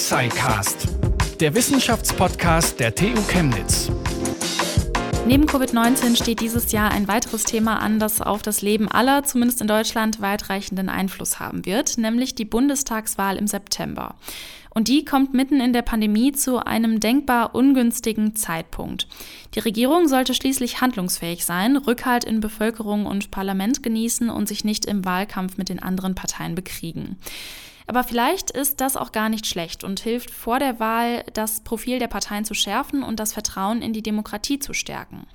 Tuxicast, der Wissenschaftspodcast der TU Chemnitz. Neben Covid-19 steht dieses Jahr ein weiteres Thema an, das auf das Leben aller, zumindest in Deutschland, weitreichenden Einfluss haben wird, nämlich die Bundestagswahl im September. Und die kommt mitten in der Pandemie zu einem denkbar ungünstigen Zeitpunkt. Die Regierung sollte schließlich handlungsfähig sein, Rückhalt in Bevölkerung und Parlament genießen und sich nicht im Wahlkampf mit den anderen Parteien bekriegen. Aber vielleicht ist das auch gar nicht schlecht und hilft vor der Wahl, das Profil der Parteien zu schärfen und das Vertrauen in die Demokratie zu stärken.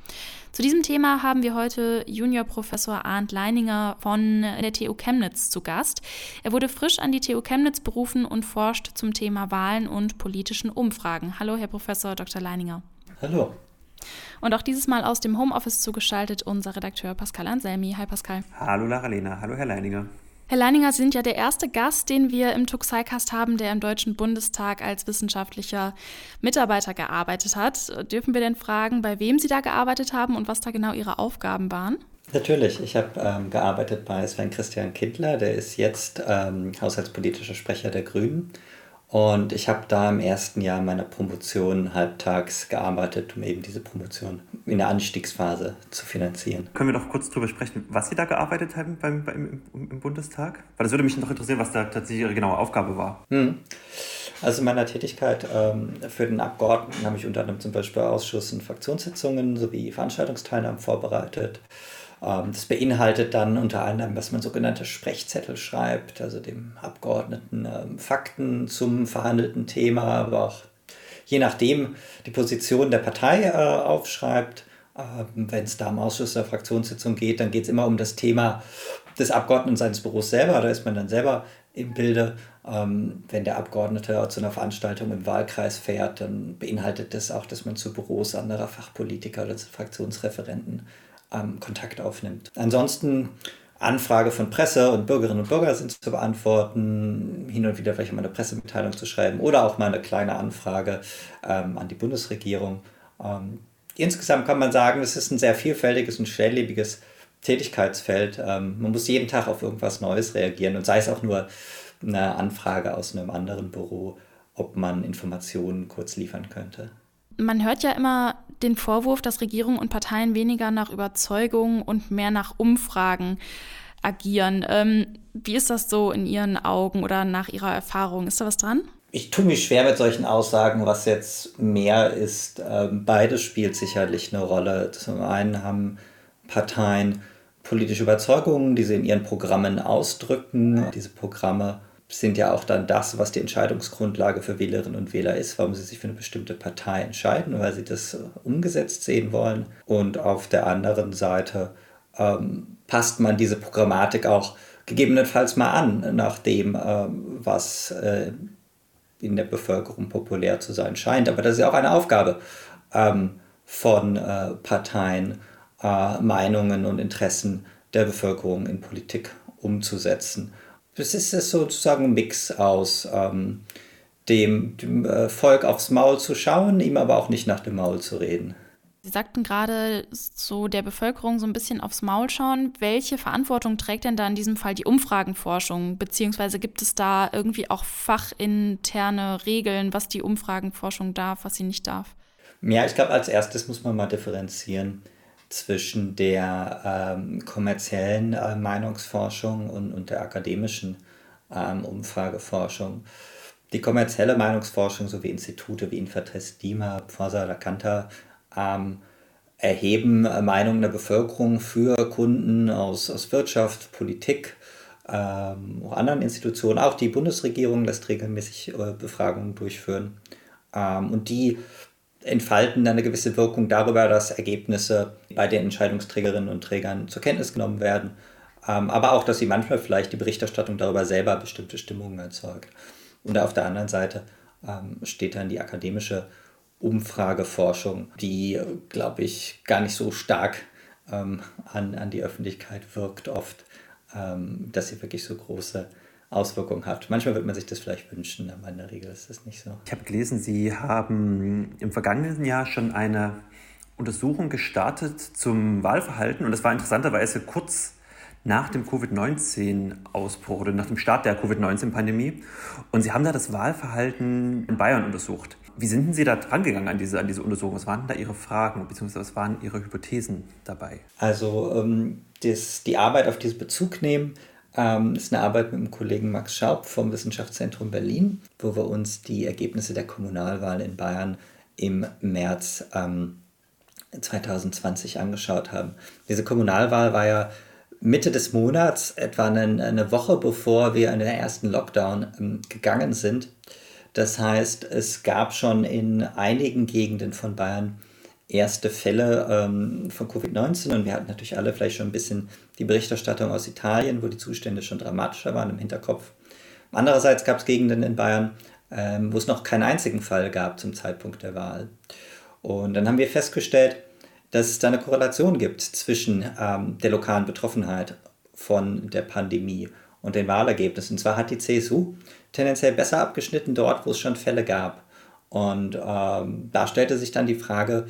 Zu diesem Thema haben wir heute Juniorprofessor Arndt Leininger von der TU Chemnitz zu Gast. Er wurde frisch an die TU Chemnitz berufen und forscht zum Thema Wahlen und politischen Umfragen. Hallo, Herr Professor Dr. Leininger. Hallo. Und auch dieses Mal aus dem Homeoffice zugeschaltet unser Redakteur Pascal Anselmi. Hi Pascal. Hallo Lara Lena, hallo Herr Leininger. Herr Leininger, Sie sind ja der erste Gast, den wir im Tuxicast haben, der im Deutschen Bundestag als wissenschaftlicher Mitarbeiter gearbeitet hat. Dürfen wir denn fragen, bei wem Sie da gearbeitet haben und was da genau Ihre Aufgaben waren? Natürlich. Ich habe ähm, gearbeitet bei Sven Christian Kindler, der ist jetzt ähm, haushaltspolitischer Sprecher der Grünen. Und ich habe da im ersten Jahr meiner Promotion halbtags gearbeitet, um eben diese Promotion in der Anstiegsphase zu finanzieren. Können wir doch kurz darüber sprechen, was Sie da gearbeitet haben beim, beim, im Bundestag? Weil das würde mich noch interessieren, was da tatsächlich Ihre genaue Aufgabe war. Hm. Also in meiner Tätigkeit ähm, für den Abgeordneten habe ich unter anderem zum Beispiel Ausschuss- und Fraktionssitzungen sowie Veranstaltungsteilnahmen vorbereitet. Ähm, das beinhaltet dann unter anderem, was man sogenannte Sprechzettel schreibt, also dem Abgeordneten ähm, Fakten zum verhandelten Thema, aber auch je nachdem die Position der Partei äh, aufschreibt. Ähm, Wenn es da im Ausschuss der Fraktionssitzung geht, dann geht es immer um das Thema des Abgeordneten seines Büros selber. Da ist man dann selber im Bilde. Wenn der Abgeordnete zu einer Veranstaltung im Wahlkreis fährt, dann beinhaltet das auch, dass man zu Büros anderer Fachpolitiker oder zu Fraktionsreferenten ähm, Kontakt aufnimmt. Ansonsten Anfrage von Presse und Bürgerinnen und Bürgern sind zu beantworten, hin und wieder vielleicht mal eine Pressemitteilung zu schreiben oder auch mal eine kleine Anfrage ähm, an die Bundesregierung. Ähm, insgesamt kann man sagen, es ist ein sehr vielfältiges und schnelllebiges Tätigkeitsfeld. Ähm, man muss jeden Tag auf irgendwas Neues reagieren und sei es auch nur eine Anfrage aus einem anderen Büro, ob man Informationen kurz liefern könnte. Man hört ja immer den Vorwurf, dass Regierungen und Parteien weniger nach Überzeugung und mehr nach Umfragen agieren. Ähm, wie ist das so in Ihren Augen oder nach Ihrer Erfahrung? Ist da was dran? Ich tue mich schwer mit solchen Aussagen, was jetzt mehr ist. Ähm, beides spielt sicherlich eine Rolle. Zum einen haben Parteien politische Überzeugungen, die sie in ihren Programmen ausdrücken. Diese Programme sind ja auch dann das, was die Entscheidungsgrundlage für Wählerinnen und Wähler ist, warum sie sich für eine bestimmte Partei entscheiden, weil sie das äh, umgesetzt sehen wollen. Und auf der anderen Seite ähm, passt man diese Programmatik auch gegebenenfalls mal an, nach dem, ähm, was äh, in der Bevölkerung populär zu sein scheint. Aber das ist ja auch eine Aufgabe ähm, von äh, Parteien, äh, Meinungen und Interessen der Bevölkerung in Politik umzusetzen das ist sozusagen ein Mix aus ähm, dem, dem äh, Volk aufs Maul zu schauen, ihm aber auch nicht nach dem Maul zu reden. Sie sagten gerade so der Bevölkerung so ein bisschen aufs Maul schauen. Welche Verantwortung trägt denn da in diesem Fall die Umfragenforschung? Beziehungsweise gibt es da irgendwie auch fachinterne Regeln, was die Umfragenforschung darf, was sie nicht darf? Ja, ich glaube, als erstes muss man mal differenzieren zwischen der ähm, kommerziellen äh, Meinungsforschung und, und der akademischen ähm, Umfrageforschung. Die kommerzielle Meinungsforschung sowie Institute wie Infratest, DIMA, Pforsa, Lacanta ähm, erheben äh, Meinungen der Bevölkerung für Kunden aus, aus Wirtschaft, Politik, ähm, auch anderen Institutionen. Auch die Bundesregierung lässt regelmäßig äh, Befragungen durchführen. Ähm, und die entfalten dann eine gewisse Wirkung darüber, dass Ergebnisse bei den Entscheidungsträgerinnen und Trägern zur Kenntnis genommen werden, ähm, aber auch, dass sie manchmal vielleicht die Berichterstattung darüber selber bestimmte Stimmungen erzeugt. Und auf der anderen Seite ähm, steht dann die akademische Umfrageforschung, die, glaube ich, gar nicht so stark ähm, an, an die Öffentlichkeit wirkt oft, dass sie wirklich so große Auswirkungen hat. Manchmal wird man sich das vielleicht wünschen, aber in der Regel ist das nicht so. Ich habe gelesen, Sie haben im vergangenen Jahr schon eine Untersuchung gestartet zum Wahlverhalten und das war interessanterweise kurz nach dem Covid-19-Ausbruch oder nach dem Start der Covid-19-Pandemie. Und Sie haben da das Wahlverhalten in Bayern untersucht. Wie sind denn Sie da drangegangen an diese, an diese Untersuchung? Was waren da Ihre Fragen bzw. was waren Ihre Hypothesen dabei? Also ähm, das, die Arbeit, auf diese Bezug nehmen, ähm, ist eine Arbeit mit dem Kollegen Max Schaub vom Wissenschaftszentrum Berlin, wo wir uns die Ergebnisse der Kommunalwahl in Bayern im März ähm, 2020 angeschaut haben. Diese Kommunalwahl war ja Mitte des Monats, etwa eine, eine Woche bevor wir in den ersten Lockdown ähm, gegangen sind. Das heißt, es gab schon in einigen Gegenden von Bayern erste Fälle ähm, von Covid-19 und wir hatten natürlich alle vielleicht schon ein bisschen die Berichterstattung aus Italien, wo die Zustände schon dramatischer waren im Hinterkopf. Andererseits gab es Gegenden in Bayern, ähm, wo es noch keinen einzigen Fall gab zum Zeitpunkt der Wahl. Und dann haben wir festgestellt, dass es da eine Korrelation gibt zwischen ähm, der lokalen Betroffenheit von der Pandemie und den Wahlergebnissen. Und zwar hat die CSU tendenziell besser abgeschnitten dort, wo es schon Fälle gab. Und ähm, da stellte sich dann die Frage,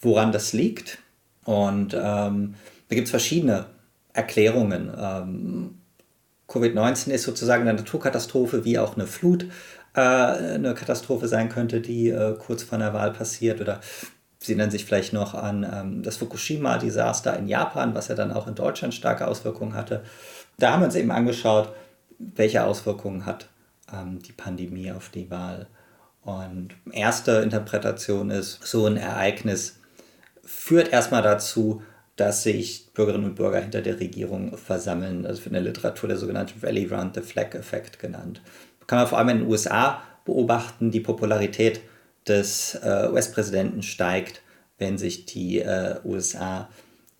woran das liegt. Und ähm, da gibt es verschiedene Erklärungen. Ähm, Covid-19 ist sozusagen eine Naturkatastrophe, wie auch eine Flut äh, eine Katastrophe sein könnte, die äh, kurz vor einer Wahl passiert. Oder Sie erinnern sich vielleicht noch an ähm, das Fukushima-Desaster in Japan, was ja dann auch in Deutschland starke Auswirkungen hatte. Da haben wir uns eben angeschaut, welche Auswirkungen hat ähm, die Pandemie auf die Wahl. Und erste Interpretation ist, so ein Ereignis führt erstmal dazu, dass sich Bürgerinnen und Bürger hinter der Regierung versammeln. Das wird in der Literatur der sogenannte Rally Round the Flag-Effekt genannt. Kann man vor allem in den USA beobachten, die Popularität des äh, US-Präsidenten steigt, wenn sich die äh, USA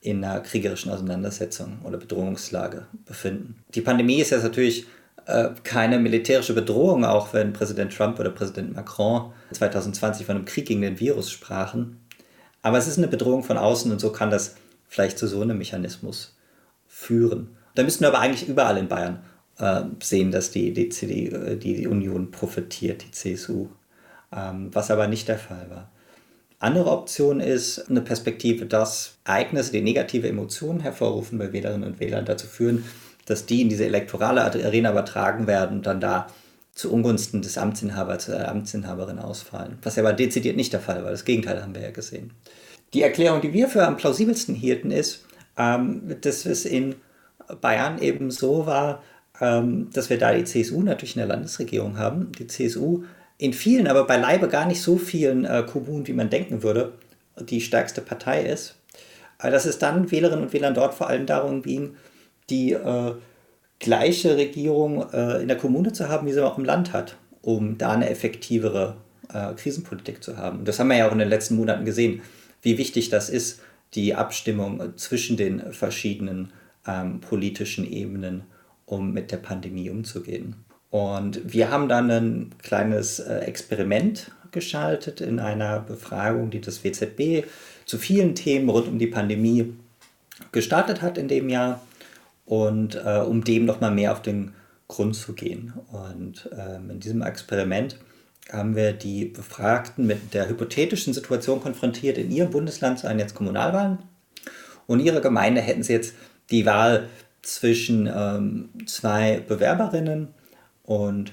in einer kriegerischen Auseinandersetzung oder Bedrohungslage befinden. Die Pandemie ist jetzt natürlich äh, keine militärische Bedrohung, auch wenn Präsident Trump oder Präsident Macron 2020 von einem Krieg gegen den Virus sprachen. Aber es ist eine Bedrohung von außen und so kann das vielleicht zu so einem Mechanismus führen. Da müssten wir aber eigentlich überall in Bayern äh, sehen, dass die, die, CD, äh, die Union profitiert, die CSU, ähm, was aber nicht der Fall war. Andere Option ist eine Perspektive, dass Ereignisse, die negative Emotionen hervorrufen bei Wählerinnen und Wählern, dazu führen, dass die in diese elektorale Arena übertragen werden und dann da zu Ungunsten des Amtsinhabers, der Amtsinhaberin ausfallen. Was aber dezidiert nicht der Fall war. Das Gegenteil haben wir ja gesehen. Die Erklärung, die wir für am plausibelsten hielten, ist, ähm, dass es in Bayern eben so war, ähm, dass wir da die CSU natürlich in der Landesregierung haben. Die CSU in vielen, aber beileibe gar nicht so vielen äh, Kommunen, wie man denken würde, die stärkste Partei ist. Aber dass es dann Wählerinnen und Wählern dort vor allem darum ging, die äh, gleiche Regierung äh, in der Kommune zu haben, wie sie auch im Land hat, um da eine effektivere äh, Krisenpolitik zu haben. Und das haben wir ja auch in den letzten Monaten gesehen, wie wichtig das ist, die Abstimmung zwischen den verschiedenen ähm, politischen Ebenen, um mit der Pandemie umzugehen. Und wir haben dann ein kleines äh, Experiment geschaltet in einer Befragung, die das WZB zu vielen Themen rund um die Pandemie gestartet hat in dem Jahr und äh, um dem nochmal mehr auf den Grund zu gehen. Und ähm, in diesem Experiment haben wir die Befragten mit der hypothetischen Situation konfrontiert, in ihrem Bundesland seien jetzt Kommunalwahlen und in ihrer Gemeinde hätten sie jetzt die Wahl zwischen ähm, zwei Bewerberinnen und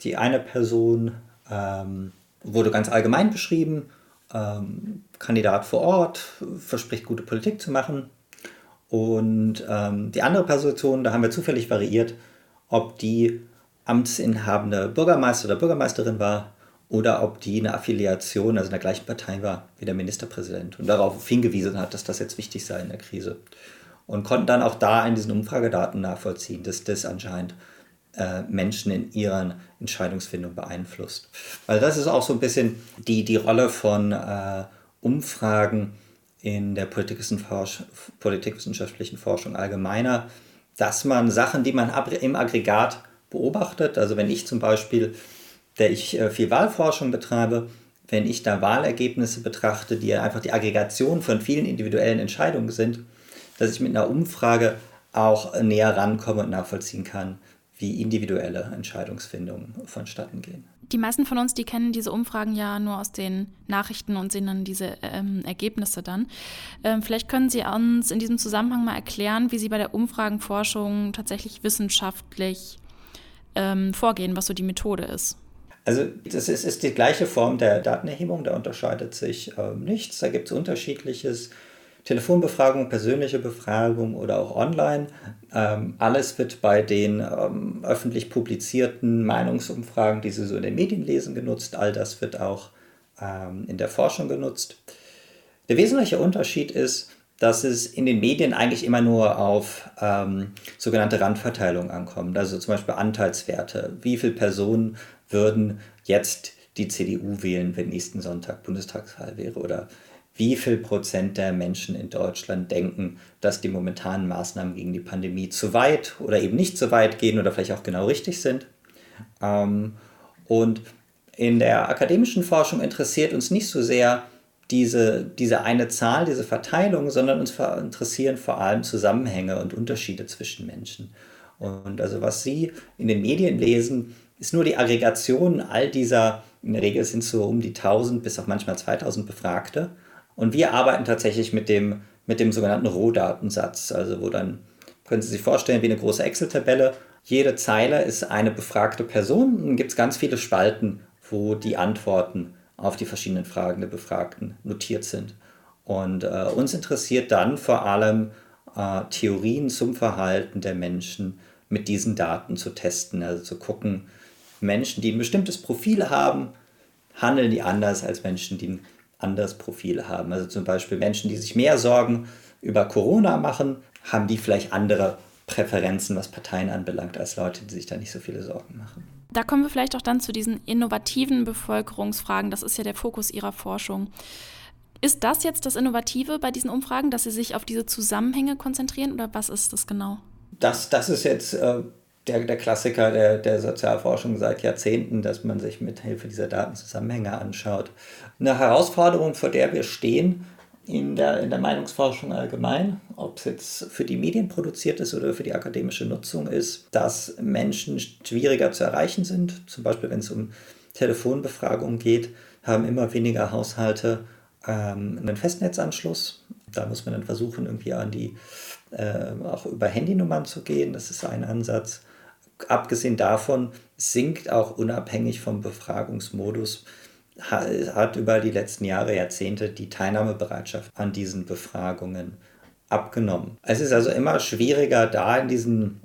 die eine Person ähm, wurde ganz allgemein beschrieben, ähm, Kandidat vor Ort, verspricht gute Politik zu machen und ähm, die andere Position, da haben wir zufällig variiert, ob die amtsinhabende Bürgermeister oder Bürgermeisterin war oder ob die eine Affiliation, also in der gleichen Partei war wie der Ministerpräsident und darauf hingewiesen hat, dass das jetzt wichtig sei in der Krise. Und konnten dann auch da in diesen Umfragedaten nachvollziehen, dass das anscheinend äh, Menschen in ihrer Entscheidungsfindung beeinflusst. Weil das ist auch so ein bisschen die, die Rolle von äh, Umfragen in der politikwissenschaftlichen Forschung allgemeiner, dass man Sachen, die man im Aggregat beobachtet, also wenn ich zum Beispiel, der ich äh, viel Wahlforschung betreibe, wenn ich da Wahlergebnisse betrachte, die einfach die Aggregation von vielen individuellen Entscheidungen sind, dass ich mit einer Umfrage auch näher rankomme und nachvollziehen kann, wie individuelle Entscheidungsfindungen vonstatten gehen. Die meisten von uns, die kennen diese Umfragen ja nur aus den Nachrichten und sehen dann diese ähm, Ergebnisse dann. Ähm, vielleicht können Sie uns in diesem Zusammenhang mal erklären, wie Sie bei der Umfragenforschung tatsächlich wissenschaftlich ähm, vorgehen, was so die Methode ist. Also das ist, ist, die gleiche Form der Datenerhebung, da unterscheidet sich ähm, nichts. Da gibt es unterschiedliches. Telefonbefragung, persönliche Befragung oder auch online. Ähm, alles wird bei den ähm, öffentlich publizierten Meinungsumfragen, die Sie so in den Medien lesen, genutzt. All das wird auch ähm, in der Forschung genutzt. Der wesentliche Unterschied ist, dass es in den Medien eigentlich immer nur auf ähm, sogenannte Randverteilung ankommt. Also zum Beispiel Anteilswerte. Wie viele Personen würden jetzt die CDU wählen, wenn nächsten Sonntag Bundestagswahl wäre? Oder wie viel Prozent der Menschen in Deutschland denken, dass die momentanen Maßnahmen gegen die Pandemie zu weit oder eben nicht zu weit gehen oder vielleicht auch genau richtig sind? Ähm, und in der akademischen Forschung interessiert uns nicht so sehr, diese, diese eine Zahl, diese Verteilung, sondern uns interessieren vor allem Zusammenhänge und Unterschiede zwischen Menschen. Und also was Sie in den Medien lesen, ist nur die Aggregation all dieser, in der Regel sind es so um die 1000 bis auch manchmal 2000 Befragte. Und wir arbeiten tatsächlich mit dem, mit dem sogenannten Rohdatensatz, also wo dann, können Sie sich vorstellen, wie eine große Excel-Tabelle. Jede Zeile ist eine befragte Person und dann gibt es ganz viele Spalten, wo die Antworten auf die verschiedenen Fragen der Befragten notiert sind. Und äh, uns interessiert dann vor allem äh, Theorien zum Verhalten der Menschen mit diesen Daten zu testen, also zu gucken, Menschen, die ein bestimmtes Profil haben, handeln die anders als Menschen, die ein anderes Profil haben. Also zum Beispiel Menschen, die sich mehr Sorgen über Corona machen, haben die vielleicht andere Präferenzen, was Parteien anbelangt, als Leute, die sich da nicht so viele Sorgen machen. Da kommen wir vielleicht auch dann zu diesen innovativen Bevölkerungsfragen. Das ist ja der Fokus Ihrer Forschung. Ist das jetzt das Innovative bei diesen Umfragen, dass Sie sich auf diese Zusammenhänge konzentrieren oder was ist das genau? Das, das ist jetzt äh, der, der Klassiker der, der Sozialforschung seit Jahrzehnten, dass man sich mit Hilfe dieser Datenzusammenhänge anschaut. Eine Herausforderung, vor der wir stehen, in der, in der Meinungsforschung allgemein, ob es jetzt für die Medien produziert ist oder für die akademische Nutzung ist, dass Menschen schwieriger zu erreichen sind. Zum Beispiel, wenn es um Telefonbefragungen geht, haben immer weniger Haushalte ähm, einen Festnetzanschluss. Da muss man dann versuchen, irgendwie an die äh, auch über Handynummern zu gehen. Das ist ein Ansatz. Abgesehen davon sinkt auch unabhängig vom Befragungsmodus hat über die letzten Jahre, Jahrzehnte die Teilnahmebereitschaft an diesen Befragungen abgenommen. Es ist also immer schwieriger, da in diesen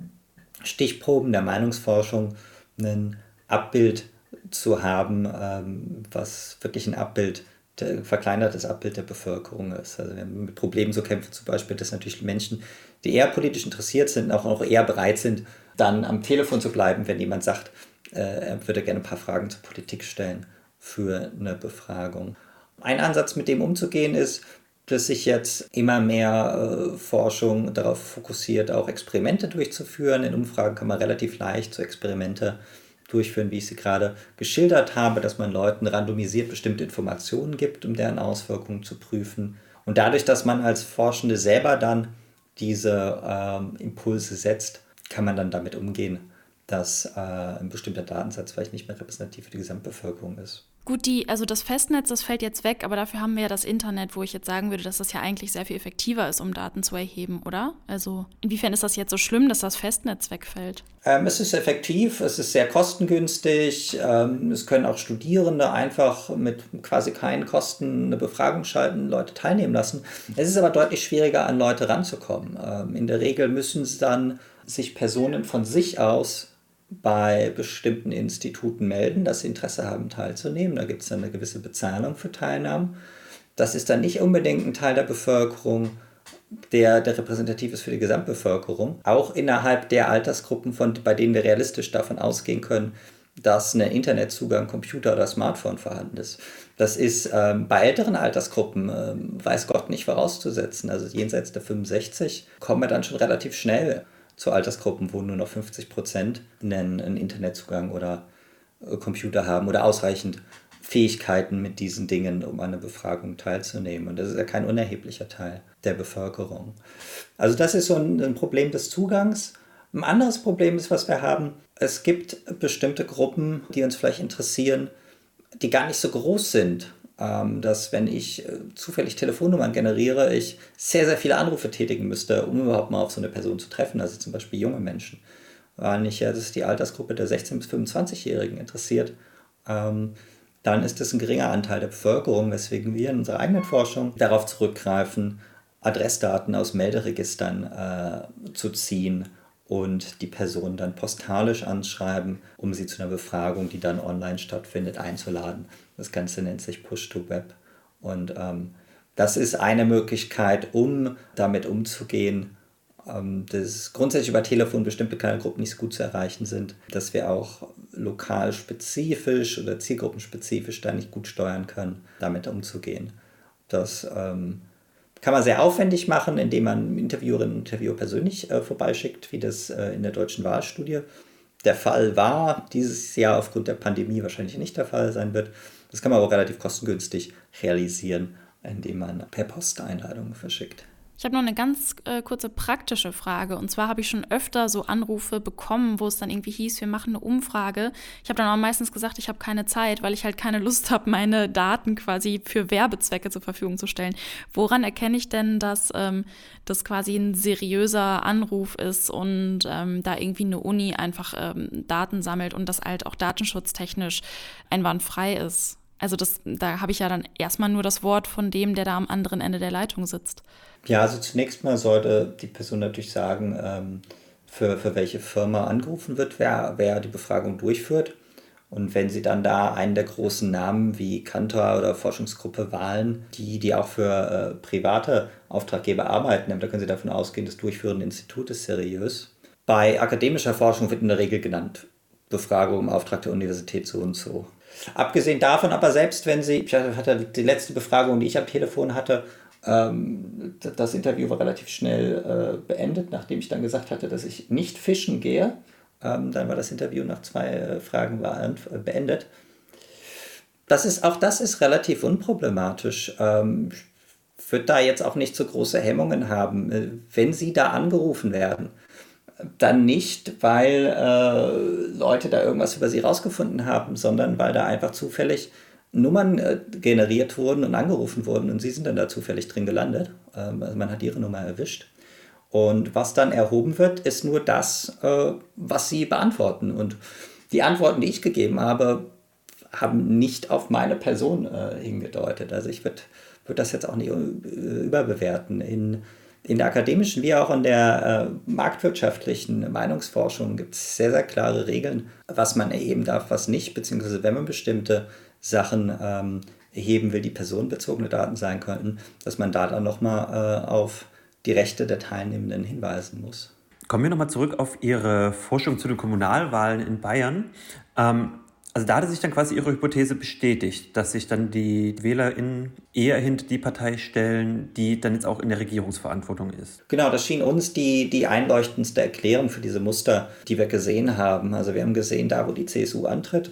Stichproben der Meinungsforschung ein Abbild zu haben, ähm, was wirklich ein Abbild, ein verkleinertes Abbild der Bevölkerung ist. Also wir haben mit Problemen zu kämpfen, zum Beispiel, dass natürlich Menschen, die eher politisch interessiert sind, auch, auch eher bereit sind, dann am Telefon zu bleiben, wenn jemand sagt, äh, er würde gerne ein paar Fragen zur Politik stellen für eine Befragung. Ein Ansatz, mit dem umzugehen, ist, dass sich jetzt immer mehr äh, Forschung darauf fokussiert, auch Experimente durchzuführen. In Umfragen kann man relativ leicht so Experimente durchführen, wie ich sie gerade geschildert habe, dass man Leuten randomisiert bestimmte Informationen gibt, um deren Auswirkungen zu prüfen. Und dadurch, dass man als Forschende selber dann diese ähm, Impulse setzt, kann man dann damit umgehen, dass äh, ein bestimmter Datensatz vielleicht nicht mehr repräsentativ für die Gesamtbevölkerung ist. Gut, die, also das Festnetz, das fällt jetzt weg, aber dafür haben wir ja das Internet, wo ich jetzt sagen würde, dass das ja eigentlich sehr viel effektiver ist, um Daten zu erheben, oder? Also inwiefern ist das jetzt so schlimm, dass das Festnetz wegfällt? Ähm, es ist effektiv, es ist sehr kostengünstig. Ähm, es können auch Studierende einfach mit quasi keinen Kosten eine Befragung schalten, Leute teilnehmen lassen. Es ist aber deutlich schwieriger, an Leute ranzukommen. Ähm, in der Regel müssen es dann sich Personen von sich aus bei bestimmten Instituten melden, dass sie Interesse haben teilzunehmen. Da gibt es dann eine gewisse Bezahlung für Teilnahmen. Das ist dann nicht unbedingt ein Teil der Bevölkerung, der, der repräsentativ ist für die Gesamtbevölkerung. Auch innerhalb der Altersgruppen, von, bei denen wir realistisch davon ausgehen können, dass ein Internetzugang, Computer oder Smartphone vorhanden ist. Das ist ähm, bei älteren Altersgruppen, ähm, weiß Gott, nicht vorauszusetzen. Also jenseits der 65 kommen wir dann schon relativ schnell zu Altersgruppen, wo nur noch 50 Prozent einen, einen Internetzugang oder äh, Computer haben oder ausreichend Fähigkeiten mit diesen Dingen, um an einer Befragung teilzunehmen. Und das ist ja kein unerheblicher Teil der Bevölkerung. Also das ist so ein, ein Problem des Zugangs. Ein anderes Problem ist, was wir haben, es gibt bestimmte Gruppen, die uns vielleicht interessieren, die gar nicht so groß sind. Ähm, dass wenn ich äh, zufällig Telefonnummern generiere, ich sehr, sehr viele Anrufe tätigen müsste, um überhaupt mal auf so eine Person zu treffen, also zum Beispiel junge Menschen. Weil nicht, ja, das ist die Altersgruppe der 16- bis 25-Jährigen interessiert, ähm, dann ist das ein geringer Anteil der Bevölkerung, weswegen wir in unserer eigenen Forschung darauf zurückgreifen, Adressdaten aus Melderegistern äh, zu ziehen und die Person dann postalisch anschreiben, um sie zu einer Befragung, die dann online stattfindet, einzuladen. Das Ganze nennt sich Push-to-Web. Und ähm, das ist eine Möglichkeit, um damit umzugehen, ähm, dass grundsätzlich über Telefon bestimmte kleine Gruppen nicht so gut zu erreichen sind, dass wir auch lokal spezifisch oder zielgruppenspezifisch da nicht gut steuern können, damit umzugehen. Das ähm, kann man sehr aufwendig machen, indem man Interviewerinnen und Interviewer persönlich äh, vorbeischickt, wie das äh, in der deutschen Wahlstudie der Fall war. Dieses Jahr aufgrund der Pandemie wahrscheinlich nicht der Fall sein wird. Das kann man aber relativ kostengünstig realisieren, indem man per Post Einladungen verschickt. Ich habe noch eine ganz äh, kurze praktische Frage. Und zwar habe ich schon öfter so Anrufe bekommen, wo es dann irgendwie hieß, wir machen eine Umfrage. Ich habe dann auch meistens gesagt, ich habe keine Zeit, weil ich halt keine Lust habe, meine Daten quasi für Werbezwecke zur Verfügung zu stellen. Woran erkenne ich denn, dass ähm, das quasi ein seriöser Anruf ist und ähm, da irgendwie eine Uni einfach ähm, Daten sammelt und das halt auch datenschutztechnisch einwandfrei ist? Also das, da habe ich ja dann erstmal nur das Wort von dem, der da am anderen Ende der Leitung sitzt. Ja, also zunächst mal sollte die Person natürlich sagen, ähm, für, für welche Firma angerufen wird, wer, wer die Befragung durchführt. Und wenn Sie dann da einen der großen Namen wie Kantor oder Forschungsgruppe Wahlen, die, die auch für äh, private Auftraggeber arbeiten, da können Sie davon ausgehen, das durchführende Institut ist seriös. Bei akademischer Forschung wird in der Regel genannt, Befragung im Auftrag der Universität so und so. Abgesehen davon aber selbst, wenn Sie, ich hatte die letzte Befragung, die ich am Telefon hatte, ähm, das Interview war relativ schnell äh, beendet, nachdem ich dann gesagt hatte, dass ich nicht fischen gehe. Ähm, dann war das Interview nach zwei äh, Fragen äh, beendet. Das ist, auch das ist relativ unproblematisch. Ähm, ich würde da jetzt auch nicht so große Hemmungen haben, wenn Sie da angerufen werden. Dann nicht, weil äh, Leute da irgendwas über Sie rausgefunden haben, sondern weil da einfach zufällig Nummern äh, generiert wurden und angerufen wurden und sie sind dann da zufällig drin gelandet. Ähm, also man hat ihre Nummer erwischt. Und was dann erhoben wird, ist nur das, äh, was sie beantworten. Und die Antworten, die ich gegeben habe, haben nicht auf meine Person äh, hingedeutet. Also ich würde würd das jetzt auch nicht überbewerten. In, in der akademischen wie auch in der äh, marktwirtschaftlichen Meinungsforschung gibt es sehr, sehr klare Regeln, was man erheben darf, was nicht, beziehungsweise wenn man bestimmte Sachen ähm, erheben will, die personenbezogene Daten sein könnten, dass man da dann nochmal äh, auf die Rechte der Teilnehmenden hinweisen muss. Kommen wir nochmal zurück auf Ihre Forschung zu den Kommunalwahlen in Bayern. Ähm, also da hatte sich dann quasi Ihre Hypothese bestätigt, dass sich dann die WählerInnen eher hinter die Partei stellen, die dann jetzt auch in der Regierungsverantwortung ist. Genau, das schien uns die, die einleuchtendste Erklärung für diese Muster, die wir gesehen haben. Also wir haben gesehen, da wo die CSU antritt,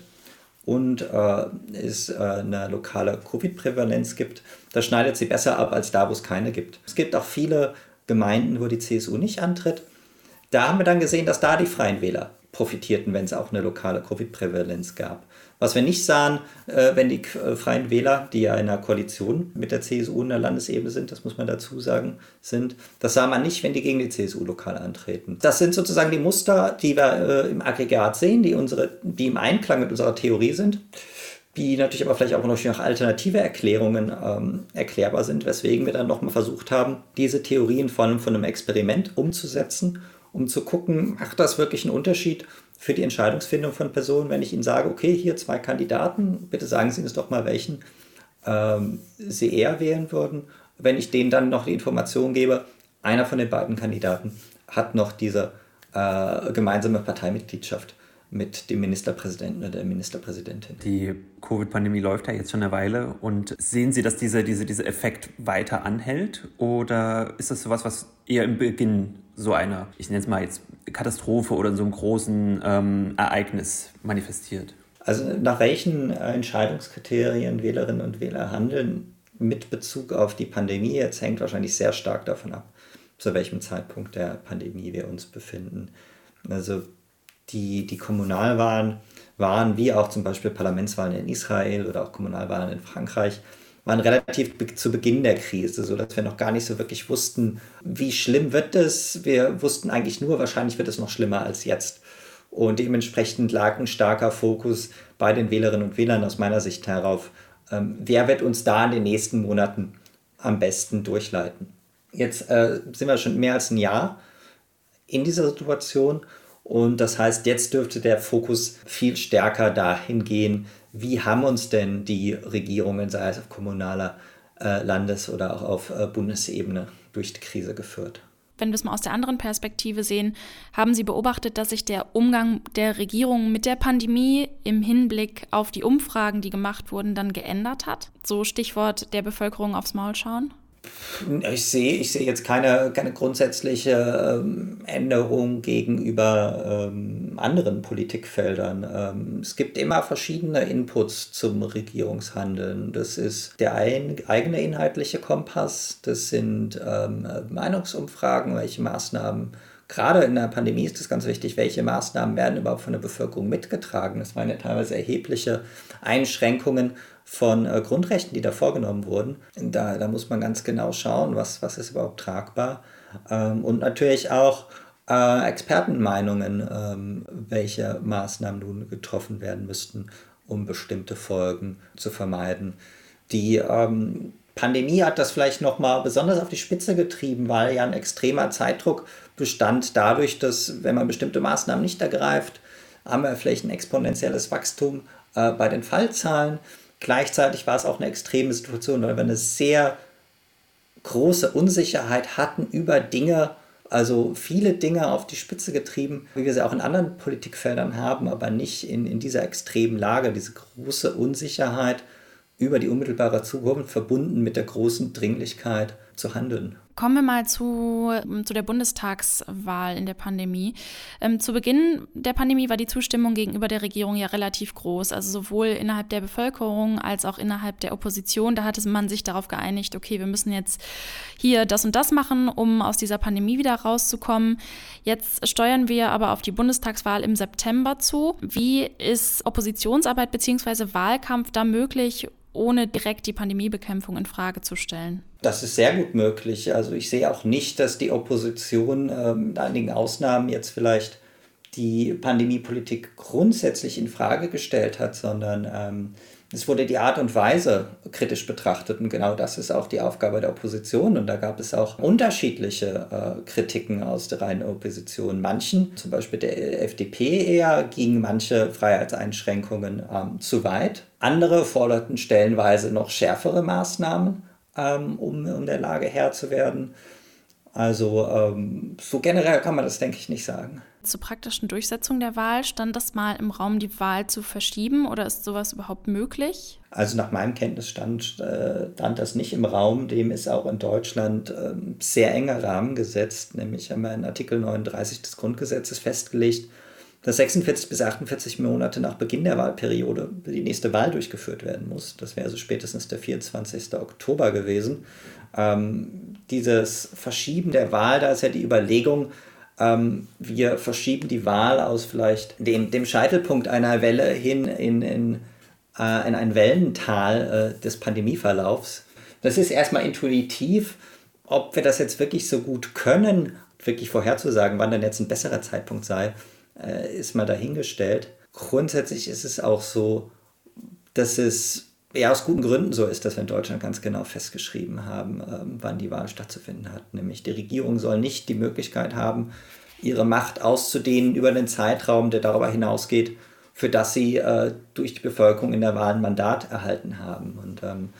und äh, es äh, eine lokale Covid-Prävalenz gibt, da schneidet sie besser ab als da, wo es keine gibt. Es gibt auch viele Gemeinden, wo die CSU nicht antritt. Da haben wir dann gesehen, dass da die Freien Wähler profitierten, wenn es auch eine lokale Covid-Prävalenz gab. Was wir nicht sahen, äh, wenn die äh, Freien Wähler, die ja in einer Koalition mit der CSU in der Landesebene sind, das muss man dazu sagen, sind, das sah man nicht, wenn die gegen die CSU lokal antreten. Das sind sozusagen die Muster, die wir äh, im Aggregat sehen, die, unsere, die im Einklang mit unserer Theorie sind die natürlich aber vielleicht auch noch nach alternative Erklärungen ähm, erklärbar sind, weswegen wir dann nochmal versucht haben, diese Theorien vor allem von einem Experiment umzusetzen, um zu gucken, macht das wirklich einen Unterschied für die Entscheidungsfindung von Personen, wenn ich ihnen sage, okay, hier zwei Kandidaten, bitte sagen Sie uns doch mal, welchen ähm, Sie eher wählen würden. Wenn ich denen dann noch die Information gebe, einer von den beiden Kandidaten hat noch diese äh, gemeinsame Parteimitgliedschaft mit dem Ministerpräsidenten oder der Ministerpräsidentin. Die Covid-Pandemie läuft ja jetzt schon eine Weile und sehen Sie, dass diese, diese, dieser Effekt weiter anhält oder ist das sowas, was eher im Beginn so einer, ich nenne es mal jetzt Katastrophe oder so einem großen ähm, Ereignis manifestiert? Also nach welchen Entscheidungskriterien Wählerinnen und Wähler handeln mit Bezug auf die Pandemie, jetzt hängt wahrscheinlich sehr stark davon ab, zu welchem Zeitpunkt der Pandemie wir uns befinden. Also die, die Kommunalwahlen waren, wie auch zum Beispiel Parlamentswahlen in Israel oder auch Kommunalwahlen in Frankreich, waren relativ zu Beginn der Krise, sodass wir noch gar nicht so wirklich wussten, wie schlimm wird es. Wir wussten eigentlich nur, wahrscheinlich wird es noch schlimmer als jetzt. Und dementsprechend lag ein starker Fokus bei den Wählerinnen und Wählern aus meiner Sicht darauf, ähm, wer wird uns da in den nächsten Monaten am besten durchleiten. Jetzt äh, sind wir schon mehr als ein Jahr in dieser Situation und das heißt, jetzt dürfte der Fokus viel stärker dahin gehen, wie haben uns denn die Regierungen, sei es auf kommunaler, äh, Landes- oder auch auf äh, Bundesebene, durch die Krise geführt. Wenn wir es mal aus der anderen Perspektive sehen, haben Sie beobachtet, dass sich der Umgang der Regierung mit der Pandemie im Hinblick auf die Umfragen, die gemacht wurden, dann geändert hat? So Stichwort der Bevölkerung aufs Maul schauen? Ich sehe, ich sehe jetzt keine, keine grundsätzliche ähm, Änderung gegenüber ähm, anderen Politikfeldern. Ähm, es gibt immer verschiedene Inputs zum Regierungshandeln. Das ist der ein, eigene inhaltliche Kompass, das sind Meinungsumfragen, welche Maßnahmen gerade in der Pandemie ist es ganz wichtig, welche Maßnahmen werden überhaupt von der Bevölkerung mitgetragen. Das waren ja teilweise erhebliche Einschränkungen von äh, Grundrechten, die da vorgenommen wurden. Da, da muss man ganz genau schauen, was, was ist überhaupt tragbar. Ähm, und natürlich auch äh, Expertenmeinungen, ähm, welche Maßnahmen nun getroffen werden müssten, um bestimmte Folgen zu vermeiden. Die ähm, Pandemie hat das vielleicht nochmal besonders auf die Spitze getrieben, weil ja ein extremer Zeitdruck bestand dadurch, dass wenn man bestimmte Maßnahmen nicht ergreift, haben wir vielleicht ein exponentielles Wachstum äh, bei den Fallzahlen. Gleichzeitig war es auch eine extreme Situation, weil wir eine sehr große Unsicherheit hatten über Dinge, also viele Dinge auf die Spitze getrieben, wie wir sie auch in anderen Politikfeldern haben, aber nicht in, in dieser extremen Lage, diese große Unsicherheit über die unmittelbare Zukunft verbunden mit der großen Dringlichkeit zu handeln. Kommen wir mal zu, zu der Bundestagswahl in der Pandemie. Ähm, zu Beginn der Pandemie war die Zustimmung gegenüber der Regierung ja relativ groß, also sowohl innerhalb der Bevölkerung als auch innerhalb der Opposition. Da hatte man sich darauf geeinigt, okay, wir müssen jetzt hier das und das machen, um aus dieser Pandemie wieder rauszukommen. Jetzt steuern wir aber auf die Bundestagswahl im September zu. Wie ist Oppositionsarbeit bzw. Wahlkampf da möglich, ohne direkt die Pandemiebekämpfung in Frage zu stellen? Das ist sehr gut möglich. Also ich sehe auch nicht, dass die Opposition ähm, mit einigen Ausnahmen jetzt vielleicht die Pandemiepolitik grundsätzlich in Frage gestellt hat, sondern ähm, es wurde die Art und Weise kritisch betrachtet und genau das ist auch die Aufgabe der Opposition und da gab es auch unterschiedliche äh, Kritiken aus der reinen Opposition. Manchen, zum Beispiel der FDP eher, gingen manche Freiheitseinschränkungen ähm, zu weit. Andere forderten stellenweise noch schärfere Maßnahmen, ähm, um, um der Lage Herr zu werden. Also ähm, so generell kann man das, denke ich, nicht sagen. Zur praktischen Durchsetzung der Wahl stand das mal im Raum, die Wahl zu verschieben oder ist sowas überhaupt möglich? Also nach meinem Kenntnisstand äh, stand das nicht im Raum. Dem ist auch in Deutschland äh, sehr enger Rahmen gesetzt. Nämlich haben wir in Artikel 39 des Grundgesetzes festgelegt, dass 46 bis 48 Monate nach Beginn der Wahlperiode die nächste Wahl durchgeführt werden muss. Das wäre also spätestens der 24. Oktober gewesen ähm, dieses Verschieben der Wahl, da ist ja die Überlegung, ähm, wir verschieben die Wahl aus vielleicht dem, dem Scheitelpunkt einer Welle hin in, in, äh, in ein Wellental äh, des Pandemieverlaufs. Das ist erstmal intuitiv. Ob wir das jetzt wirklich so gut können, wirklich vorherzusagen, wann dann jetzt ein besserer Zeitpunkt sei, äh, ist mal dahingestellt. Grundsätzlich ist es auch so, dass es ja aus guten Gründen so ist, dass wir in Deutschland ganz genau festgeschrieben haben, ähm, wann die Wahl stattzufinden hat. Nämlich die Regierung soll nicht die Möglichkeit haben, ihre Macht auszudehnen über den Zeitraum, der darüber hinausgeht, für das sie äh, durch die Bevölkerung in der Wahl ein Mandat erhalten haben. Und ähm,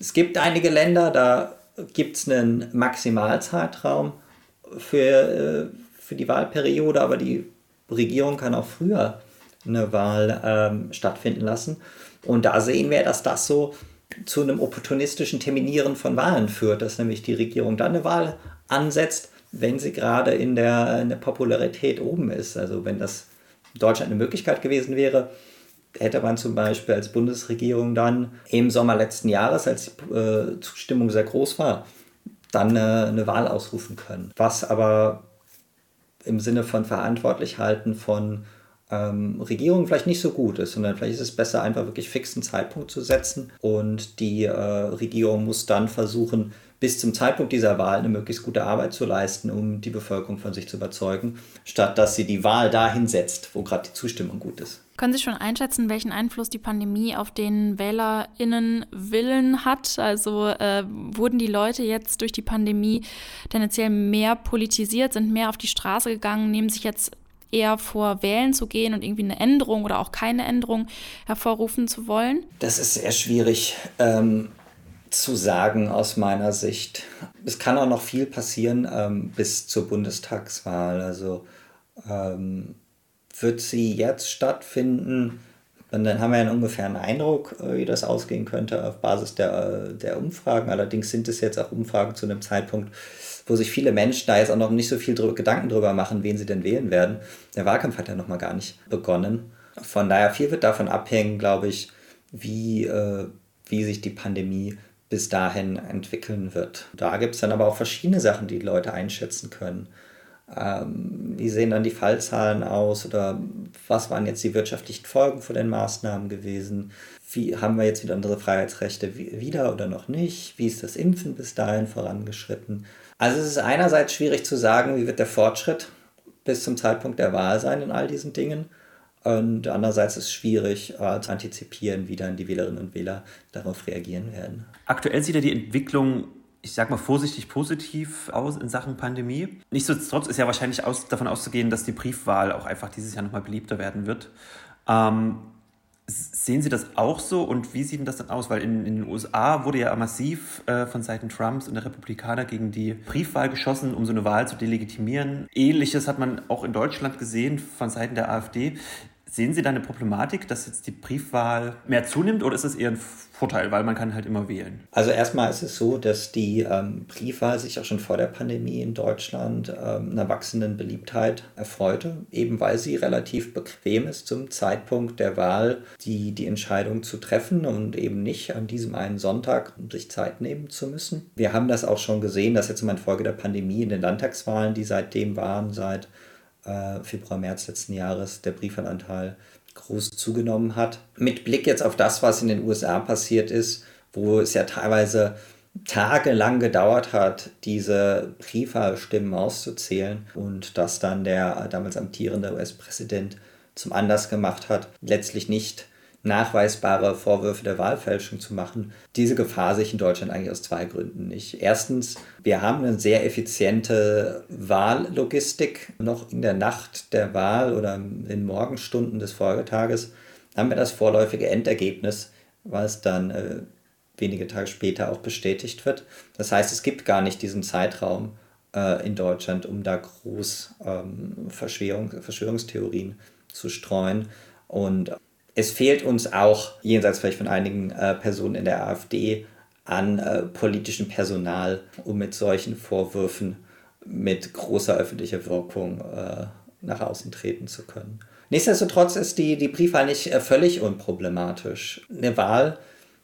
es gibt einige Länder, da gibt es einen Maximalzeitraum für, äh, für die Wahlperiode, aber die Regierung kann auch früher eine Wahl ähm, stattfinden lassen. Und da sehen wir, dass das so zu einem opportunistischen Terminieren von Wahlen führt, dass nämlich die Regierung dann eine Wahl ansetzt, wenn sie gerade in der, in der Popularität oben ist. Also wenn das in Deutschland eine Möglichkeit gewesen wäre, hätte man zum Beispiel als Bundesregierung dann im Sommer letzten Jahres, als die äh, Zustimmung sehr groß war, dann äh, eine Wahl ausrufen können. Was aber im Sinne von verantwortlich halten von ähm, Regierung vielleicht nicht so gut ist, sondern vielleicht ist es besser, einfach wirklich fixen Zeitpunkt zu setzen und die äh, Regierung muss dann versuchen, bis zum Zeitpunkt dieser Wahl eine möglichst gute Arbeit zu leisten, um die Bevölkerung von sich zu überzeugen, statt dass sie die Wahl dahin setzt, wo gerade die Zustimmung gut ist. Können Sie schon einschätzen, welchen Einfluss die Pandemie auf den WählerInnen-Willen hat? Also äh, wurden die Leute jetzt durch die Pandemie tendenziell mehr politisiert, sind mehr auf die Straße gegangen, nehmen sich jetzt eher vor, wählen zu gehen und irgendwie eine Änderung oder auch keine Änderung hervorrufen zu wollen? Das ist sehr schwierig. Ähm, zu sagen aus meiner Sicht. Es kann auch noch viel passieren ähm, bis zur Bundestagswahl. Also ähm, wird sie jetzt stattfinden? Und dann haben wir einen ungefähren Eindruck, äh, wie das ausgehen könnte auf Basis der, äh, der Umfragen. Allerdings sind es jetzt auch Umfragen zu einem Zeitpunkt, wo sich viele Menschen da jetzt auch noch nicht so viel drüber, Gedanken drüber machen, wen sie denn wählen werden. Der Wahlkampf hat ja noch mal gar nicht begonnen. Von daher viel wird davon abhängen, glaube ich, wie, äh, wie sich die Pandemie bis dahin entwickeln wird. Da gibt es dann aber auch verschiedene Sachen, die, die Leute einschätzen können. Ähm, wie sehen dann die Fallzahlen aus oder was waren jetzt die wirtschaftlichen Folgen von den Maßnahmen gewesen? Wie haben wir jetzt wieder unsere Freiheitsrechte wieder oder noch nicht? Wie ist das Impfen bis dahin vorangeschritten? Also es ist einerseits schwierig zu sagen, wie wird der Fortschritt bis zum Zeitpunkt der Wahl sein in all diesen Dingen. Und andererseits ist es schwierig äh, zu antizipieren, wie dann die Wählerinnen und Wähler darauf reagieren werden. Aktuell sieht ja die Entwicklung, ich sag mal vorsichtig positiv aus in Sachen Pandemie. Nichtsdestotrotz ist ja wahrscheinlich aus, davon auszugehen, dass die Briefwahl auch einfach dieses Jahr nochmal beliebter werden wird. Ähm, Sehen Sie das auch so und wie sieht denn das dann aus? Weil in, in den USA wurde ja massiv äh, von Seiten Trumps und der Republikaner gegen die Briefwahl geschossen, um so eine Wahl zu delegitimieren. Ähnliches hat man auch in Deutschland gesehen von Seiten der AfD. Sehen Sie da eine Problematik, dass jetzt die Briefwahl mehr zunimmt oder ist es eher ein Vorteil, weil man kann halt immer wählen? Also erstmal ist es so, dass die ähm, Briefwahl sich auch schon vor der Pandemie in Deutschland ähm, einer wachsenden Beliebtheit erfreute, eben weil sie relativ bequem ist zum Zeitpunkt der Wahl, die, die Entscheidung zu treffen und eben nicht an diesem einen Sonntag sich Zeit nehmen zu müssen. Wir haben das auch schon gesehen, dass jetzt in Folge der Pandemie in den Landtagswahlen, die seitdem waren, seit äh, Februar, März letzten Jahres der Briefwahlanteil groß zugenommen hat. Mit Blick jetzt auf das, was in den USA passiert ist, wo es ja teilweise tagelang gedauert hat, diese Briefwahlstimmen auszuzählen und das dann der damals amtierende US-Präsident zum Anlass gemacht hat, letztlich nicht nachweisbare Vorwürfe der Wahlfälschung zu machen. Diese Gefahr sich in Deutschland eigentlich aus zwei Gründen nicht. Erstens, wir haben eine sehr effiziente Wahllogistik. Noch in der Nacht der Wahl oder in den Morgenstunden des Folgetages haben wir das vorläufige Endergebnis, was dann äh, wenige Tage später auch bestätigt wird. Das heißt, es gibt gar nicht diesen Zeitraum äh, in Deutschland, um da groß ähm, Verschwörung, Verschwörungstheorien zu streuen. Und es fehlt uns auch, jenseits vielleicht von einigen äh, Personen in der AfD, an äh, politischem Personal, um mit solchen Vorwürfen mit großer öffentlicher Wirkung äh, nach außen treten zu können. Nichtsdestotrotz ist die, die Briefwahl nicht äh, völlig unproblematisch. Eine Wahl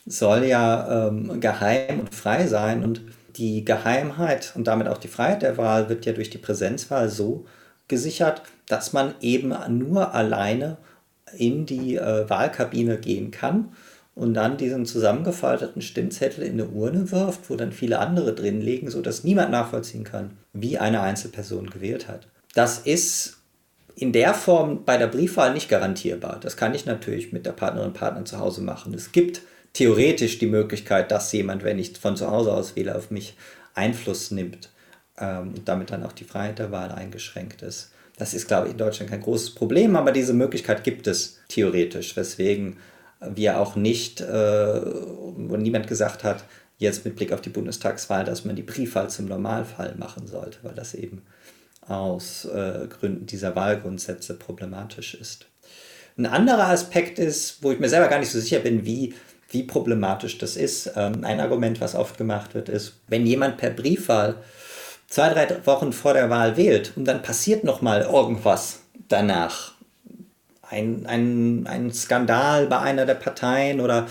soll ja ähm, geheim und frei sein und die Geheimheit und damit auch die Freiheit der Wahl wird ja durch die Präsenzwahl so gesichert, dass man eben nur alleine in die äh, Wahlkabine gehen kann und dann diesen zusammengefalteten Stimmzettel in eine Urne wirft, wo dann viele andere drin liegen, sodass niemand nachvollziehen kann, wie eine Einzelperson gewählt hat. Das ist in der Form bei der Briefwahl nicht garantierbar. Das kann ich natürlich mit der Partnerin und Partner zu Hause machen. Es gibt theoretisch die Möglichkeit, dass jemand, wenn ich von zu Hause aus wähle, auf mich Einfluss nimmt ähm, und damit dann auch die Freiheit der Wahl eingeschränkt ist. Das ist, glaube ich, in Deutschland kein großes Problem, aber diese Möglichkeit gibt es theoretisch, weswegen wir auch nicht, äh, wo niemand gesagt hat, jetzt mit Blick auf die Bundestagswahl, dass man die Briefwahl zum Normalfall machen sollte, weil das eben aus äh, Gründen dieser Wahlgrundsätze problematisch ist. Ein anderer Aspekt ist, wo ich mir selber gar nicht so sicher bin, wie, wie problematisch das ist. Ähm, ein Argument, was oft gemacht wird, ist, wenn jemand per Briefwahl zwei, drei Wochen vor der Wahl wählt und dann passiert noch mal irgendwas danach. Ein, ein, ein Skandal bei einer der Parteien oder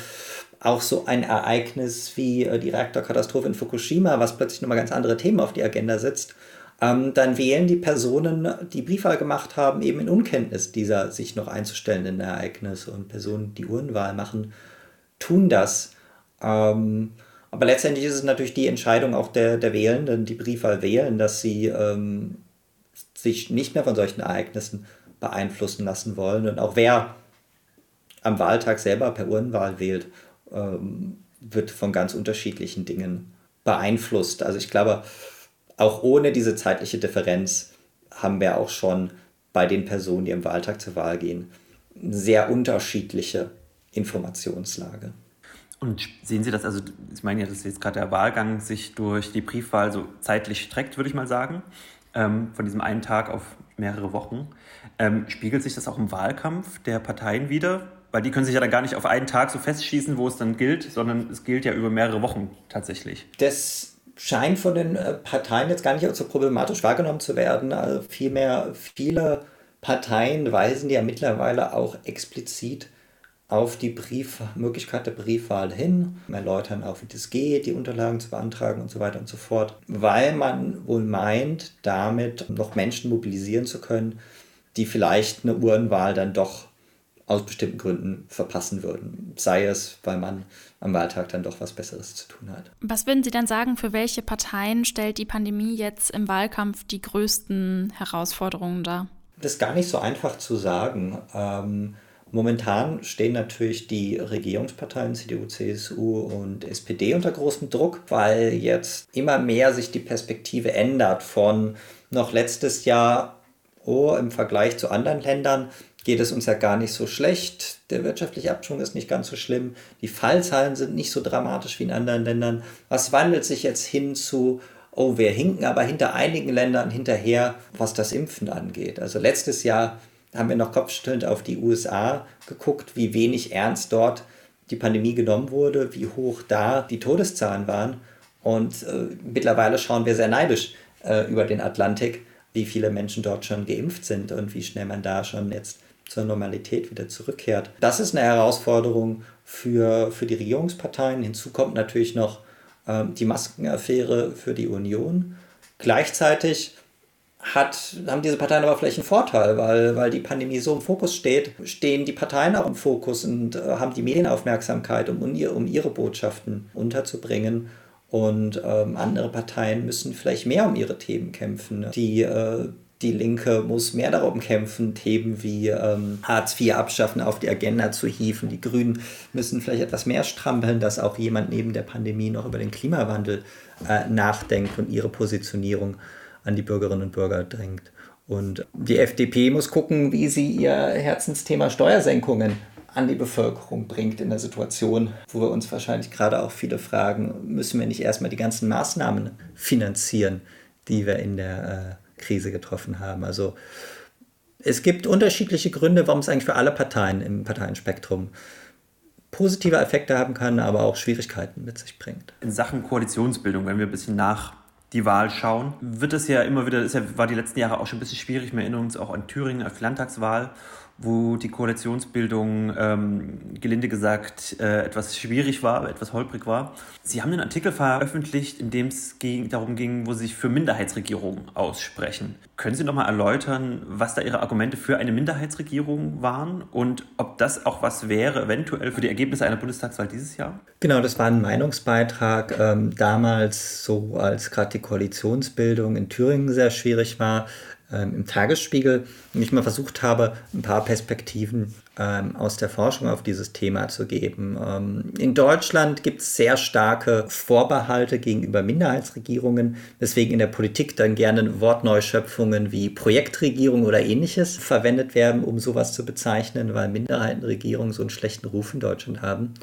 auch so ein Ereignis wie äh, die Reaktorkatastrophe in Fukushima, was plötzlich nochmal ganz andere Themen auf die Agenda setzt, ähm, dann wählen die Personen, die Briefwahl gemacht haben, eben in Unkenntnis dieser sich noch einzustellenden Ereignisse. Und Personen, die Urnenwahl machen, tun das. Ähm, aber letztendlich ist es natürlich die Entscheidung auch der, der Wählenden, die Briefwahl wählen, dass sie ähm, sich nicht mehr von solchen Ereignissen beeinflussen lassen wollen. Und auch wer am Wahltag selber per Urnenwahl wählt, ähm, wird von ganz unterschiedlichen Dingen beeinflusst. Also ich glaube, auch ohne diese zeitliche Differenz haben wir auch schon bei den Personen, die am Wahltag zur Wahl gehen, sehr unterschiedliche Informationslage. Und sehen Sie das, also ich meine ja, dass jetzt gerade der Wahlgang sich durch die Briefwahl so zeitlich streckt, würde ich mal sagen, ähm, von diesem einen Tag auf mehrere Wochen. Ähm, spiegelt sich das auch im Wahlkampf der Parteien wieder? Weil die können sich ja dann gar nicht auf einen Tag so festschießen, wo es dann gilt, sondern es gilt ja über mehrere Wochen tatsächlich. Das scheint von den äh, Parteien jetzt gar nicht so problematisch wahrgenommen zu werden. Also vielmehr viele Parteien weisen ja mittlerweile auch explizit auf die Brief Möglichkeit der Briefwahl hin, erläutern auch, wie das geht, die Unterlagen zu beantragen und so weiter und so fort, weil man wohl meint, damit noch Menschen mobilisieren zu können, die vielleicht eine Uhrenwahl dann doch aus bestimmten Gründen verpassen würden. Sei es, weil man am Wahltag dann doch was Besseres zu tun hat. Was würden Sie dann sagen, für welche Parteien stellt die Pandemie jetzt im Wahlkampf die größten Herausforderungen dar? Das ist gar nicht so einfach zu sagen. Ähm, momentan stehen natürlich die Regierungsparteien CDU, CSU und SPD unter großem Druck, weil jetzt immer mehr sich die Perspektive ändert von noch letztes Jahr, oh, im Vergleich zu anderen Ländern geht es uns ja gar nicht so schlecht. Der wirtschaftliche Abschwung ist nicht ganz so schlimm. Die Fallzahlen sind nicht so dramatisch wie in anderen Ländern. Was wandelt sich jetzt hin zu, oh, wir hinken aber hinter einigen Ländern hinterher, was das Impfen angeht. Also letztes Jahr haben wir noch kopfschüttelnd auf die USA geguckt, wie wenig ernst dort die Pandemie genommen wurde, wie hoch da die Todeszahlen waren. Und äh, mittlerweile schauen wir sehr neidisch äh, über den Atlantik, wie viele Menschen dort schon geimpft sind und wie schnell man da schon jetzt zur Normalität wieder zurückkehrt. Das ist eine Herausforderung für, für die Regierungsparteien. Hinzu kommt natürlich noch ähm, die Maskenaffäre für die Union. Gleichzeitig hat, haben diese Parteien aber vielleicht einen Vorteil, weil, weil die Pandemie so im Fokus steht, stehen die Parteien auch im Fokus und äh, haben die Medienaufmerksamkeit, um, um ihre Botschaften unterzubringen. Und ähm, andere Parteien müssen vielleicht mehr um ihre Themen kämpfen. Die äh, die Linke muss mehr darum kämpfen, Themen wie ähm, Hartz IV abschaffen auf die Agenda zu hieven. Die Grünen müssen vielleicht etwas mehr strampeln, dass auch jemand neben der Pandemie noch über den Klimawandel äh, nachdenkt und ihre Positionierung an die Bürgerinnen und Bürger drängt. Und die FDP muss gucken, wie sie ihr Herzensthema Steuersenkungen an die Bevölkerung bringt in der Situation, wo wir uns wahrscheinlich gerade auch viele fragen, müssen wir nicht erstmal die ganzen Maßnahmen finanzieren, die wir in der äh, Krise getroffen haben. Also es gibt unterschiedliche Gründe, warum es eigentlich für alle Parteien im Parteienspektrum positive Effekte haben kann, aber auch Schwierigkeiten mit sich bringt. In Sachen Koalitionsbildung, wenn wir ein bisschen nach die Wahl schauen, wird es ja immer wieder, ja, war die letzten Jahre auch schon ein bisschen schwierig. Wir erinnern uns auch an Thüringen, die Landtagswahl wo die Koalitionsbildung ähm, gelinde gesagt äh, etwas schwierig war, etwas holprig war. Sie haben einen Artikel veröffentlicht, in dem es ging, darum ging, wo Sie sich für Minderheitsregierungen aussprechen. Können Sie noch mal erläutern, was da Ihre Argumente für eine Minderheitsregierung waren und ob das auch was wäre, eventuell für die Ergebnisse einer Bundestagswahl dieses Jahr? Genau, das war ein Meinungsbeitrag ähm, damals, so als gerade die Koalitionsbildung in Thüringen sehr schwierig war im Tagesspiegel und ich mal versucht habe, ein paar Perspektiven ähm, aus der Forschung auf dieses Thema zu geben. Ähm, in Deutschland gibt es sehr starke Vorbehalte gegenüber Minderheitsregierungen, weswegen in der Politik dann gerne Wortneuschöpfungen wie Projektregierung oder ähnliches verwendet werden, um sowas zu bezeichnen, weil Minderheitenregierungen so einen schlechten Ruf in Deutschland haben.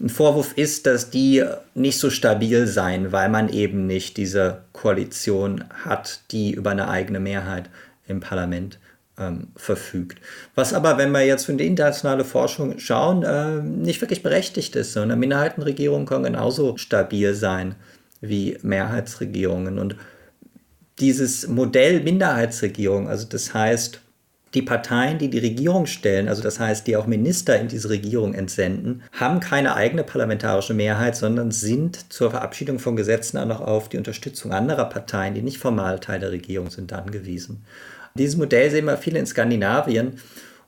Ein Vorwurf ist, dass die nicht so stabil seien, weil man eben nicht diese Koalition hat, die über eine eigene Mehrheit im Parlament ähm, verfügt. Was aber, wenn wir jetzt in die internationale Forschung schauen, äh, nicht wirklich berechtigt ist. Eine Minderheitenregierung kann genauso stabil sein wie Mehrheitsregierungen. Und dieses Modell Minderheitsregierung, also das heißt, Die Parteien, die die Regierung stellen, also das heißt, die auch Minister in diese Regierung entsenden, haben keine eigene parlamentarische Mehrheit, sondern sind zur Verabschiedung von Gesetzen auch noch auf die Unterstützung anderer Parteien, die nicht formal Teil der Regierung sind, angewiesen. Dieses Modell sehen wir viel in Skandinavien,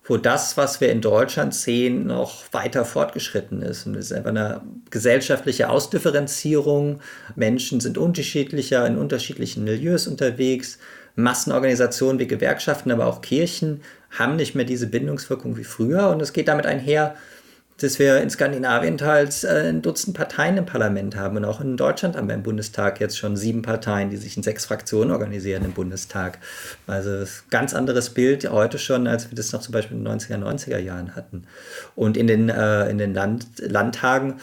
wo das, was wir in Deutschland sehen, noch weiter fortgeschritten ist. Und es ist einfach eine gesellschaftliche Ausdifferenzierung. Menschen sind unterschiedlicher, in unterschiedlichen Milieus unterwegs. Massenorganisationen wie Gewerkschaften, aber auch Kirchen haben nicht mehr diese Bindungswirkung wie früher. Und es geht damit einher, dass wir in Skandinavien teils äh, ein Dutzend Parteien im Parlament haben. Und auch in Deutschland haben wir im Bundestag jetzt schon sieben Parteien, die sich in sechs Fraktionen organisieren im Bundestag. Also ein ganz anderes Bild heute schon, als wir das noch zum Beispiel in den 90er, 90er Jahren hatten. Und in den, äh, in den Land Landtagen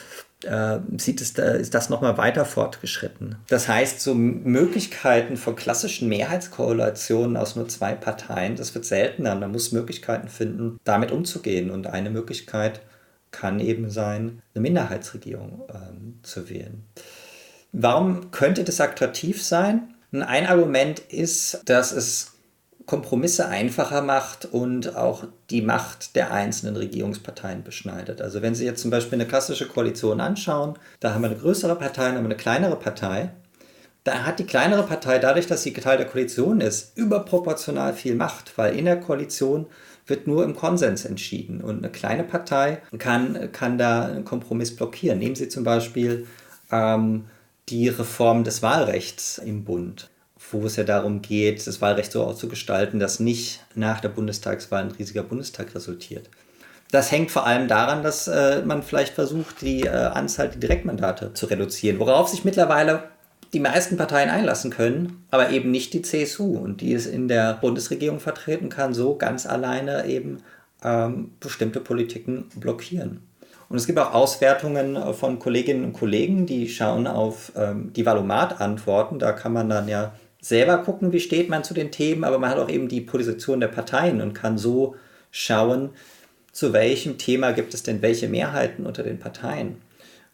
äh, sieht es, da, ist das nochmal weiter fortgeschritten. Das heißt, so Möglichkeiten von klassischen Mehrheitskoalitionen aus nur zwei Parteien, das wird seltener. Man muss Möglichkeiten finden, damit umzugehen. Und eine Möglichkeit kann eben sein, eine Minderheitsregierung ähm, zu wählen. Warum könnte das attraktiv sein? Ein Argument ist, dass es Kompromisse einfacher macht und auch die Macht der einzelnen Regierungsparteien beschneidet. Also wenn Sie jetzt zum Beispiel eine klassische Koalition anschauen, da haben wir eine größere Partei und eine kleinere Partei. Da hat die kleinere Partei dadurch, dass sie Teil der Koalition ist, überproportional viel Macht, weil in der Koalition wird nur im Konsens entschieden und eine kleine Partei kann, kann da einen Kompromiss blockieren. Nehmen Sie zum Beispiel ähm, die Reform des Wahlrechts im Bund wo es ja darum geht, das Wahlrecht so auszugestalten, dass nicht nach der Bundestagswahl ein riesiger Bundestag resultiert. Das hängt vor allem daran, dass äh, man vielleicht versucht, die äh, Anzahl der Direktmandate zu reduzieren, worauf sich mittlerweile die meisten Parteien einlassen können, aber eben nicht die CSU und die es in der Bundesregierung vertreten kann, so ganz alleine eben ähm, bestimmte Politiken blockieren. Und es gibt auch Auswertungen von Kolleginnen und Kollegen, die schauen auf ähm, die Valomat-Antworten. Da kann man dann ja selber gucken, wie steht man zu den Themen, aber man hat auch eben die Position der Parteien und kann so schauen, zu welchem Thema gibt es denn welche Mehrheiten unter den Parteien.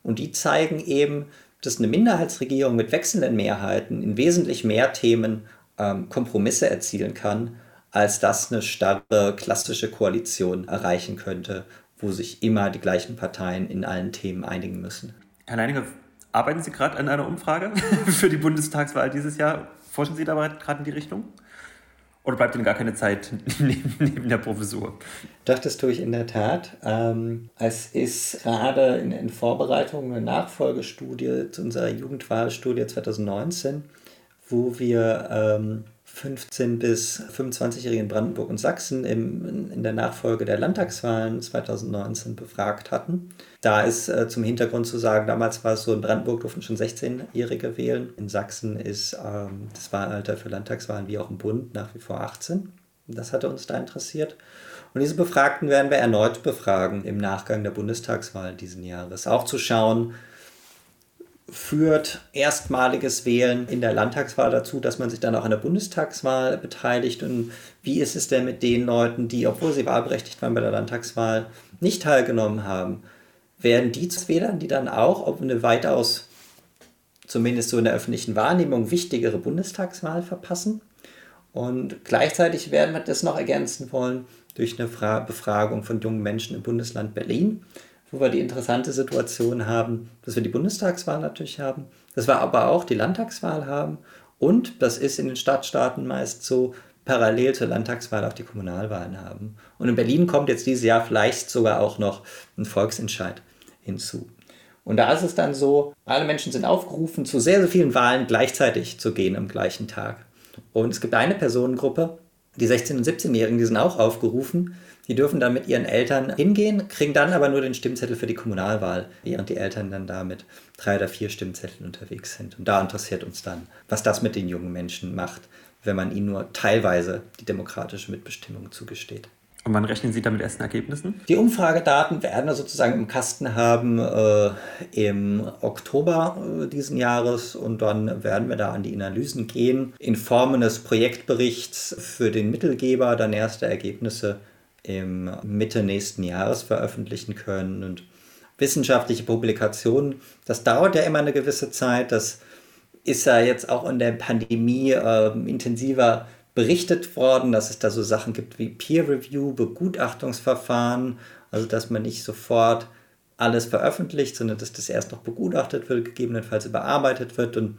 Und die zeigen eben, dass eine Minderheitsregierung mit wechselnden Mehrheiten in wesentlich mehr Themen ähm, Kompromisse erzielen kann, als das eine starre klassische Koalition erreichen könnte, wo sich immer die gleichen Parteien in allen Themen einigen müssen. Herr Leininger, arbeiten Sie gerade an einer Umfrage für die Bundestagswahl dieses Jahr? Forschen Sie da gerade in die Richtung? Oder bleibt Ihnen gar keine Zeit neben, neben der Professur? Doch, das tue ich in der Tat. Ähm, es ist gerade in, in, Vorbereitung eine Nachfolgestudie zu unserer Jugendwahlstudie 2019, wo wir ähm, 15- bis 25-Jährigen in Brandenburg und Sachsen im, in der Nachfolge der Landtagswahlen 2019 befragt hatten. Da ist äh, zum Hintergrund zu sagen, damals war es so, in Brandenburg durften schon 16-Jährige wählen. In Sachsen ist ähm, das Wahlalter für Landtagswahlen wie auch im Bund nach wie vor 18. Das hatte uns da interessiert. Und diese Befragten werden wir erneut befragen im Nachgang der Bundestagswahl diesen Jahres. Auch zu schauen, führt erstmaliges Wählen in der Landtagswahl dazu, dass man sich dann auch an der Bundestagswahl beteiligt. Und wie ist es denn mit den Leuten, die, obwohl sie wahlberechtigt waren bei der Landtagswahl, nicht teilgenommen haben? Werden die zu Wählern, die dann auch, ob eine weitaus, zumindest so in der öffentlichen Wahrnehmung, wichtigere Bundestagswahl verpassen? Und gleichzeitig werden wir das noch ergänzen wollen durch eine Befragung von jungen Menschen im Bundesland Berlin wo wir die interessante Situation haben, dass wir die Bundestagswahl natürlich haben, dass wir aber auch die Landtagswahl haben und das ist in den Stadtstaaten meist so, parallel zur Landtagswahl auch die Kommunalwahlen haben. Und in Berlin kommt jetzt dieses Jahr vielleicht sogar auch noch ein Volksentscheid hinzu. Und da ist es dann so, alle Menschen sind aufgerufen, zu sehr, sehr vielen Wahlen gleichzeitig zu gehen am gleichen Tag. Und es gibt eine Personengruppe, die 16- und 17-Jährigen, die sind auch aufgerufen, die dürfen dann mit ihren Eltern hingehen, kriegen dann aber nur den Stimmzettel für die Kommunalwahl, während die Eltern dann da mit drei oder vier Stimmzetteln unterwegs sind. Und da interessiert uns dann, was das mit den jungen Menschen macht, wenn man ihnen nur teilweise die demokratische Mitbestimmung zugesteht. Und wann rechnen Sie damit ersten Ergebnissen? Die Umfragedaten werden wir sozusagen im Kasten haben äh, im Oktober äh, diesen Jahres und dann werden wir da an die Analysen gehen. In Form eines Projektberichts für den Mittelgeber dann erste Ergebnisse im Mitte nächsten Jahres veröffentlichen können. Und wissenschaftliche Publikationen, das dauert ja immer eine gewisse Zeit. Das ist ja jetzt auch in der Pandemie äh, intensiver berichtet worden, dass es da so Sachen gibt wie Peer Review, Begutachtungsverfahren, also dass man nicht sofort alles veröffentlicht, sondern dass das erst noch begutachtet wird, gegebenenfalls überarbeitet wird und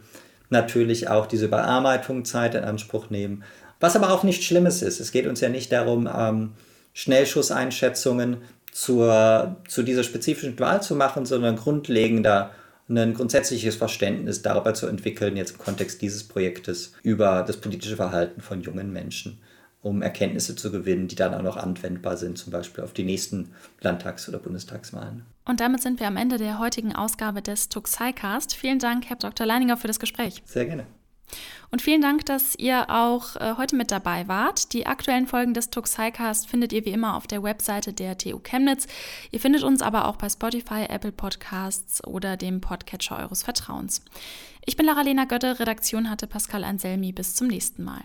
natürlich auch diese Überarbeitung Zeit in Anspruch nehmen. Was aber auch nichts Schlimmes ist. Es geht uns ja nicht darum, ähm, Schnellschusseinschätzungen zur, zu dieser spezifischen Wahl zu machen, sondern grundlegender ein grundsätzliches Verständnis darüber zu entwickeln, jetzt im Kontext dieses Projektes, über das politische Verhalten von jungen Menschen, um Erkenntnisse zu gewinnen, die dann auch noch anwendbar sind, zum Beispiel auf die nächsten Landtags- oder Bundestagswahlen. Und damit sind wir am Ende der heutigen Ausgabe des Tuxicast. Vielen Dank, Herr Dr. Leininger, für das Gespräch. Sehr gerne. Und vielen Dank, dass ihr auch äh, heute mit dabei wart. Die aktuellen Folgen des Tuxicast findet ihr wie immer auf der Webseite der TU Chemnitz. Ihr findet uns aber auch bei Spotify, Apple Podcasts oder dem Podcatcher eures Vertrauens. Ich bin Lara-Lena Götte, Redaktion hatte Pascal Anselmi. Bis zum nächsten Mal.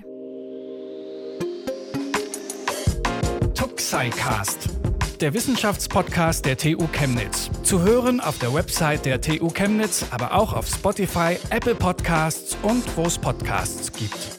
Tuxicast der Wissenschaftspodcast der TU Chemnitz. Zu hören auf der Website der TU Chemnitz, aber auch auf Spotify, Apple Podcasts und wo es Podcasts gibt.